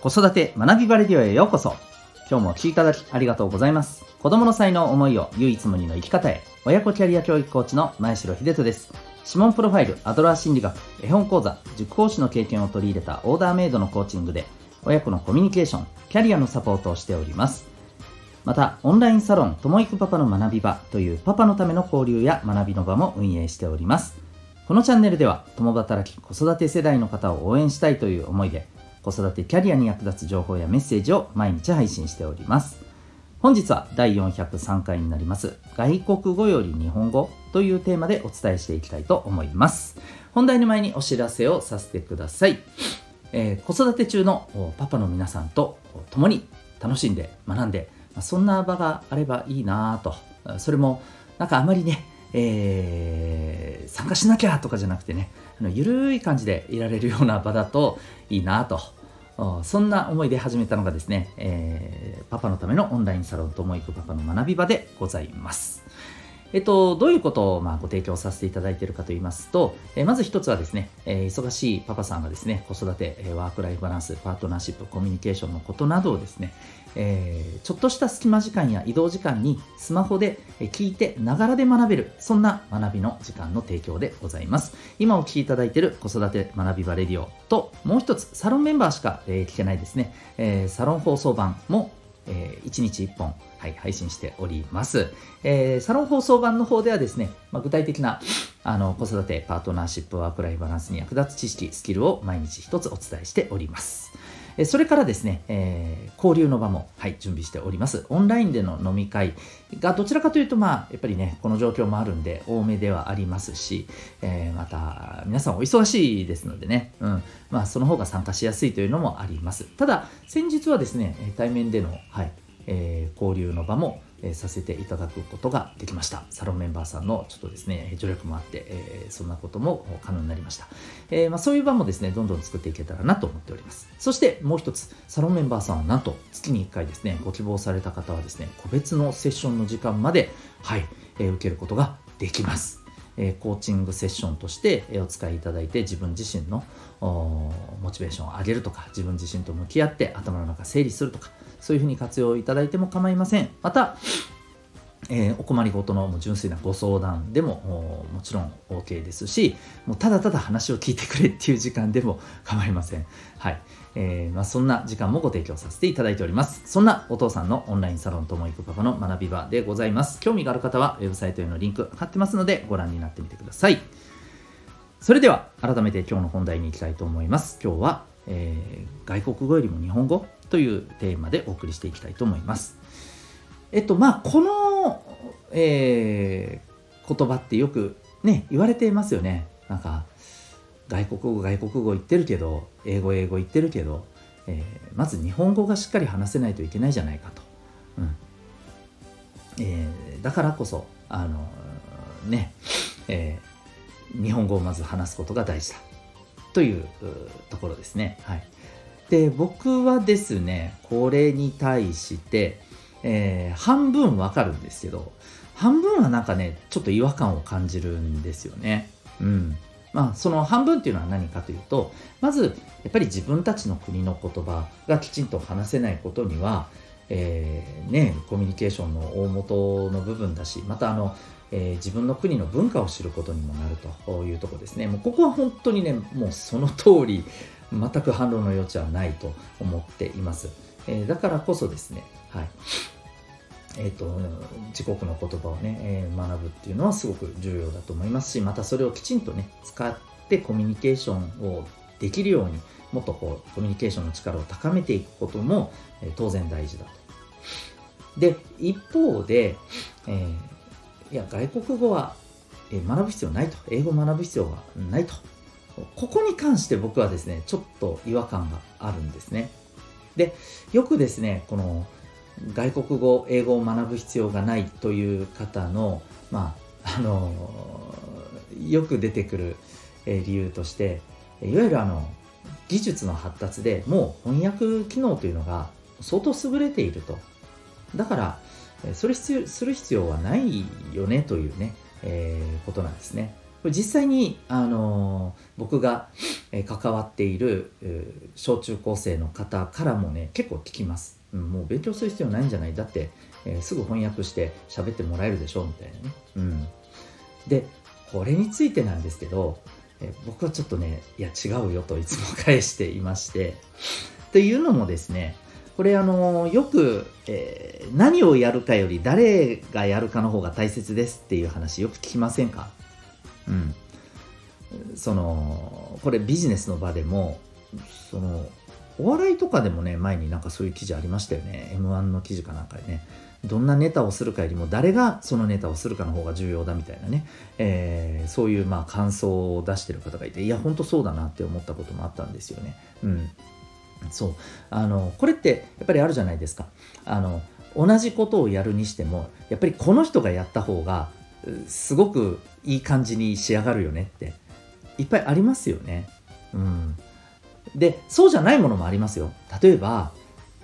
子育て学びバレディオへようこそ。今日もお聴きいただきありがとうございます。子供の才能思いを唯一無二の生き方へ。親子キャリア教育コーチの前城秀人です。指紋プロファイルアドラー心理学絵本講座塾講師の経験を取り入れたオーダーメイドのコーチングで親子のコミュニケーションキャリアのサポートをしております。またオンラインサロンともいくパパの学び場というパパのための交流や学びの場も運営しております。このチャンネルでは共働き子育て世代の方を応援したいという思いで子育てキャリアに役立つ情報やメッセージを毎日配信しております。本日は第403回になります。外国語より日本語というテーマでお伝えしていきたいと思います。本題の前にお知らせをさせてください、えー、子育て中のパパの皆さんと共に楽しんで学んでそんな場があればいいなと。それもなんかあまりねえー、参加しなきゃとかじゃなくてねあのゆるい感じでいられるような場だといいなとそんな思いで始めたのがですね、えー、パパのためのオンラインサロンともいくパパの学び場でございます。えっと、どういうことをまあご提供させていただいているかと言いますと、えまず一つはですね、え忙しいパパさんがですね、子育て、えワークライフバランス、パートナーシップ、コミュニケーションのことなどをですね、え、ちょっとした隙間時間や移動時間にスマホで聞いてながらで学べる、そんな学びの時間の提供でございます。今お聞きいただいている子育て学びバレディオと、もう一つ、サロンメンバーしか、え、聞けないですね、え、サロン放送版も、1日1本、はい、配信しております。えー、サロン放送版の方ではですね、まあ、具体的なあの子育て、パートナーシップ、ワークライフバランスに役立つ知識、スキルを毎日一つお伝えしております。それからですね、えー、交流の場も、はい、準備しております。オンラインでの飲み会がどちらかというと、まあ、やっぱりね、この状況もあるんで、多めではありますし、えー、また、皆さんお忙しいですのでね、うん、まあ、その方が参加しやすいというのもあります。ただ、先日はですね、対面での、はい、えー、交流の場も、えー、させていただくことができました。サロンメンバーさんのちょっとですね、助力もあって、えー、そんなことも可能になりました。えまあ、そういう場もですね、どんどん作っていけたらなと思っております。そしてもう一つ、サロンメンバーさんはなんと月に1回ですね、ご希望された方はですね、個別のセッションの時間まで、はい、え受けることができます。えコーチングセッションとしてお使いいただいて自分自身のモチベーションを上げるとか自分自身と向き合って頭の中整理するとかそういうふうに活用いただいても構いませんまたえー、お困りごとの純粋なご相談でももちろん OK ですしもうただただ話を聞いてくれっていう時間でも構いません。はいえーまあ、そんな時間もご提供させていただいております。そんなお父さんのオンラインサロンともいくパパの学び場でございます。興味がある方はウェブサイトへのリンク貼ってますのでご覧になってみてください。それでは改めて今日の本題に行きたいと思います。今日は、えー、外国語よりも日本語というテーマでお送りしていきたいと思います。えっとまあこの、えー、言葉ってよくね言われていますよね。なんか外国語外国語言ってるけど英語英語言ってるけど、えー、まず日本語がしっかり話せないといけないじゃないかと、うん。えー、だからこそあのね、えー、日本語をまず話すことが大事だ。というところですね。はい。で僕はですねこれに対してえー、半分わかるんですけど、半分はなんかね、ちょっと違和感を感じるんですよね。うん。まあ、その半分っていうのは何かというと、まず、やっぱり自分たちの国の言葉がきちんと話せないことには、えー、ね、コミュニケーションの大元の部分だし、またあの、えー、自分の国の文化を知ることにもなるというところですね。もうここは本当にね、もうその通り、全く反論の余地はないと思っています。えー、だからこそですね、はい。えーと、自国の言葉をね、えー、学ぶっていうのはすごく重要だと思いますしまたそれをきちんとね使ってコミュニケーションをできるようにもっとこうコミュニケーションの力を高めていくことも、えー、当然大事だと。で一方で、えー、いや外国語は、え、学ぶ必要ないと英語を学ぶ必要がないとここに関して僕はですねちょっと違和感があるんですね。でよくですねこの外国語英語を学ぶ必要がないという方のまああのよく出てくる理由としていわゆるあの技術の発達でもう翻訳機能というのが相当優れているとだからそれ必要する必要はないよねというね、えー、ことなんですね実際にあの僕がえ関わっている小中高生の方からもね結構聞きます、うん、もう勉強する必要ないんじゃない？だって、えー、すぐ翻訳して喋ってもらえるでしょ？うみたいなね、うん、でこれについてなんですけど、え僕はちょっとねいや違うよといつも返していまして。というのもですねこれあのよく、えー、何をやるかより誰がやるかの方が大切ですっていう話よく聞きませんか？うん。そのこれビジネスの場でもそのお笑いとかでもね前になんかそういう記事ありましたよね。m 1の記事かなんかでね。どんなネタをするかよりも誰がそのネタをするかの方が重要だみたいなね、えー、そういうまあ感想を出してる方がいていやほんとそうだなって思ったこともあったんですよね。うん。そう。あのこれってやっぱりあるじゃないですか。あの同じことをやるにしてもやっぱりこの人がやった方がすごくいい感じに仕上がるよねっていっぱいありますよね。うん、でそうじゃないものもありますよ。例えば、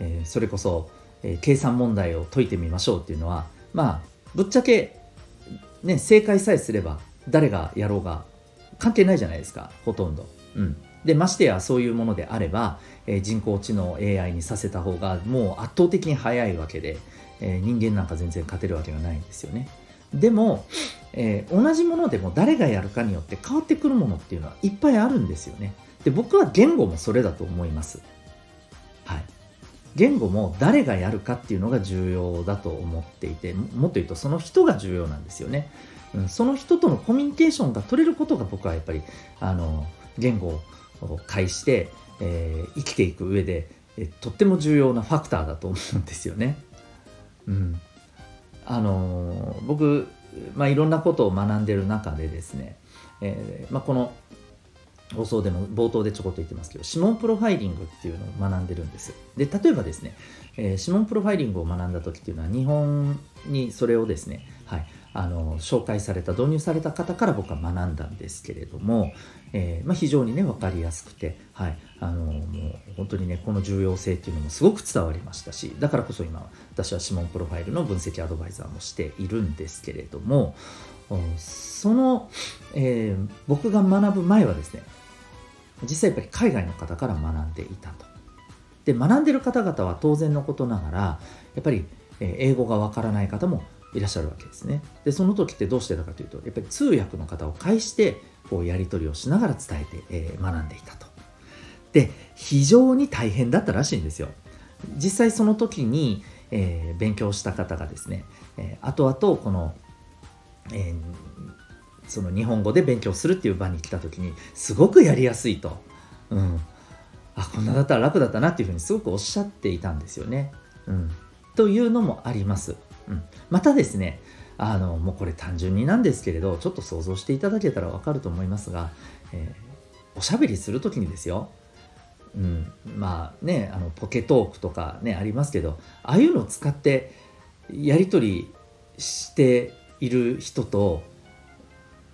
えー、それこそ、えー、計算問題を解いてみましょうっていうのはまあぶっちゃけ、ね、正解さえすれば誰がやろうが関係ないじゃないですかほとんど。うん、でましてやそういうものであれば、えー、人工知能 AI にさせた方がもう圧倒的に早いわけで、え、人間なんか全然勝てるわけがないんですよね。でも、えー、同じものでも誰がやるかによって変わってくるものっていうのはいっぱいあるんですよね。で僕は言語もそれだと思います。はい。言語も誰がやるかっていうのが重要だと思っていてもっと言うとその人が重要なんですよね。うん、その人とのコミュニケーションが取れることが僕はやっぱりあの言語を介して、えー、生きていく上で、えとっても重要なファクターだと思うんですよね。うん、あの僕、まあ、いろんなことを学んでる中でですね、えー、まあ、この放送でも冒頭でちょこっと言ってますけど指紋プロファイリングっていうのを学んでるんです。で例えばですね、えー、指紋プロファイリングを学んだ時っていうのは日本にそれをですね、はい、あの紹介された導入された方から僕は学んだんですけれども、えー、まあ、非常にね分かりやすくて、はい、あのもう本当にねこの重要性っていうのもすごく伝わりましたしだからこそ今私は指紋プロファイルの分析アドバイザーもしているんですけれどもその、えー、僕が学ぶ前はですね実際やっぱり海外の方から学んでいたと。で学んでる方々は当然のことながらやっぱり英語がわからない方もいらっしゃるわけですね。でその時ってどうしてたかというとやっぱり通訳の方を介してこうやり取りをしながら伝えて、えー、学んでいたと。で非常に大変だったらしいんですよ。実際その時に、えー、勉強した方がですね、えー、後々この、えー、その日本語で勉強するっていう場に来た時にすごくやりやすいと。うんあこんなだったら楽だったなっていうふうにすごくおっしゃっていたんですよね。うん、というのもあります。うん、またですねあのもうこれ単純になんですけれどちょっと想像していただけたらわかると思いますが、えー、おしゃべりする時にですよ、うん、まあねあのポケトークとかねありますけどああいうのを使ってやり取りしている人と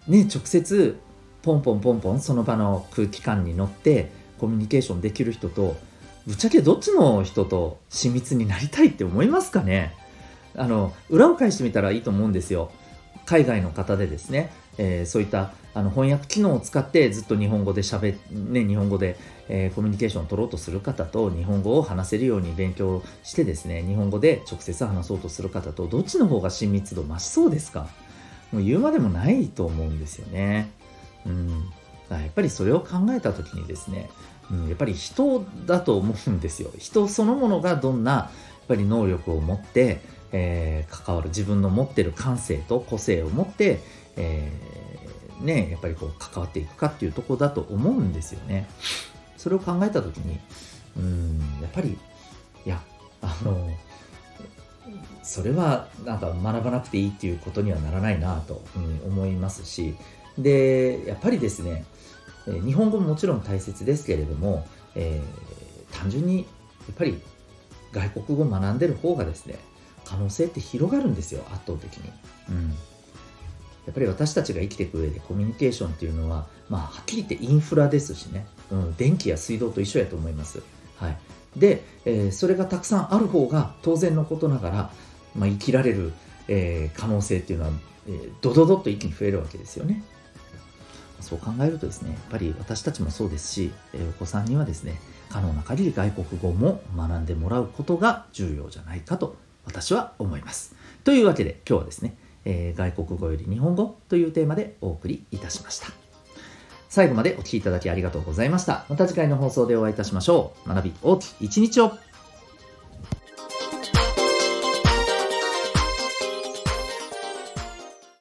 ね直接ポンポンポンポンその場の空気感に乗ってコミュニケーションできる人とぶっちゃけどっちの人と親密になりたいって思いますかね？あの裏を返してみたらいいと思うんですよ。海外の方でですね、えー、そういったあの翻訳機能を使ってずっと日本語でしゃべね日本語で、えー、コミュニケーションを取ろうとする方と日本語を話せるように勉強してですね日本語で直接話そうとする方とどっちの方が親密度増しそうですか？もう言うまでもないと思うんですよね。うん、やっぱりそれを考えた時にですね、うん、やっぱり人だと思うんですよ。人そのものがどんなやっぱり能力を持って、えー、関わる自分の持ってる感性と個性を持って、えー、ね、やっぱりこう関わっていくかっていうとこだと思うんですよね。それを考えた時にうんやっぱりいやあのそれはなんか学ばなくていいっていうことにはならないなと、うん、思いますしでやっぱりですね日本語ももちろん大切ですけれども、えー、単純にやっぱり外国語を学んでる方がですね可能性って広がるんですよ圧倒的に、うん、やっぱり私たちが生きていく上でコミュニケーションっていうのはまあはっきり言ってインフラですしね、うん、電気や水道と一緒やと思います。はい。で、えー、それがたくさんある方が当然のことながら、まあ、生きられる、えー、可能性っていうのは、えー、ドドドッと一気に増えるわけですよね。そう考えるとですね、やっぱり私たちもそうですし、えお子さんにはですね、可能な限り外国語も学んでもらうことが重要じゃないかと私は思います。というわけで今日はですね、えー、外国語より日本語というテーマでお送りいたしました。最後までお聴きいただきありがとうございました。また次回の放送でお会いいたしましょう。学び大きい一日を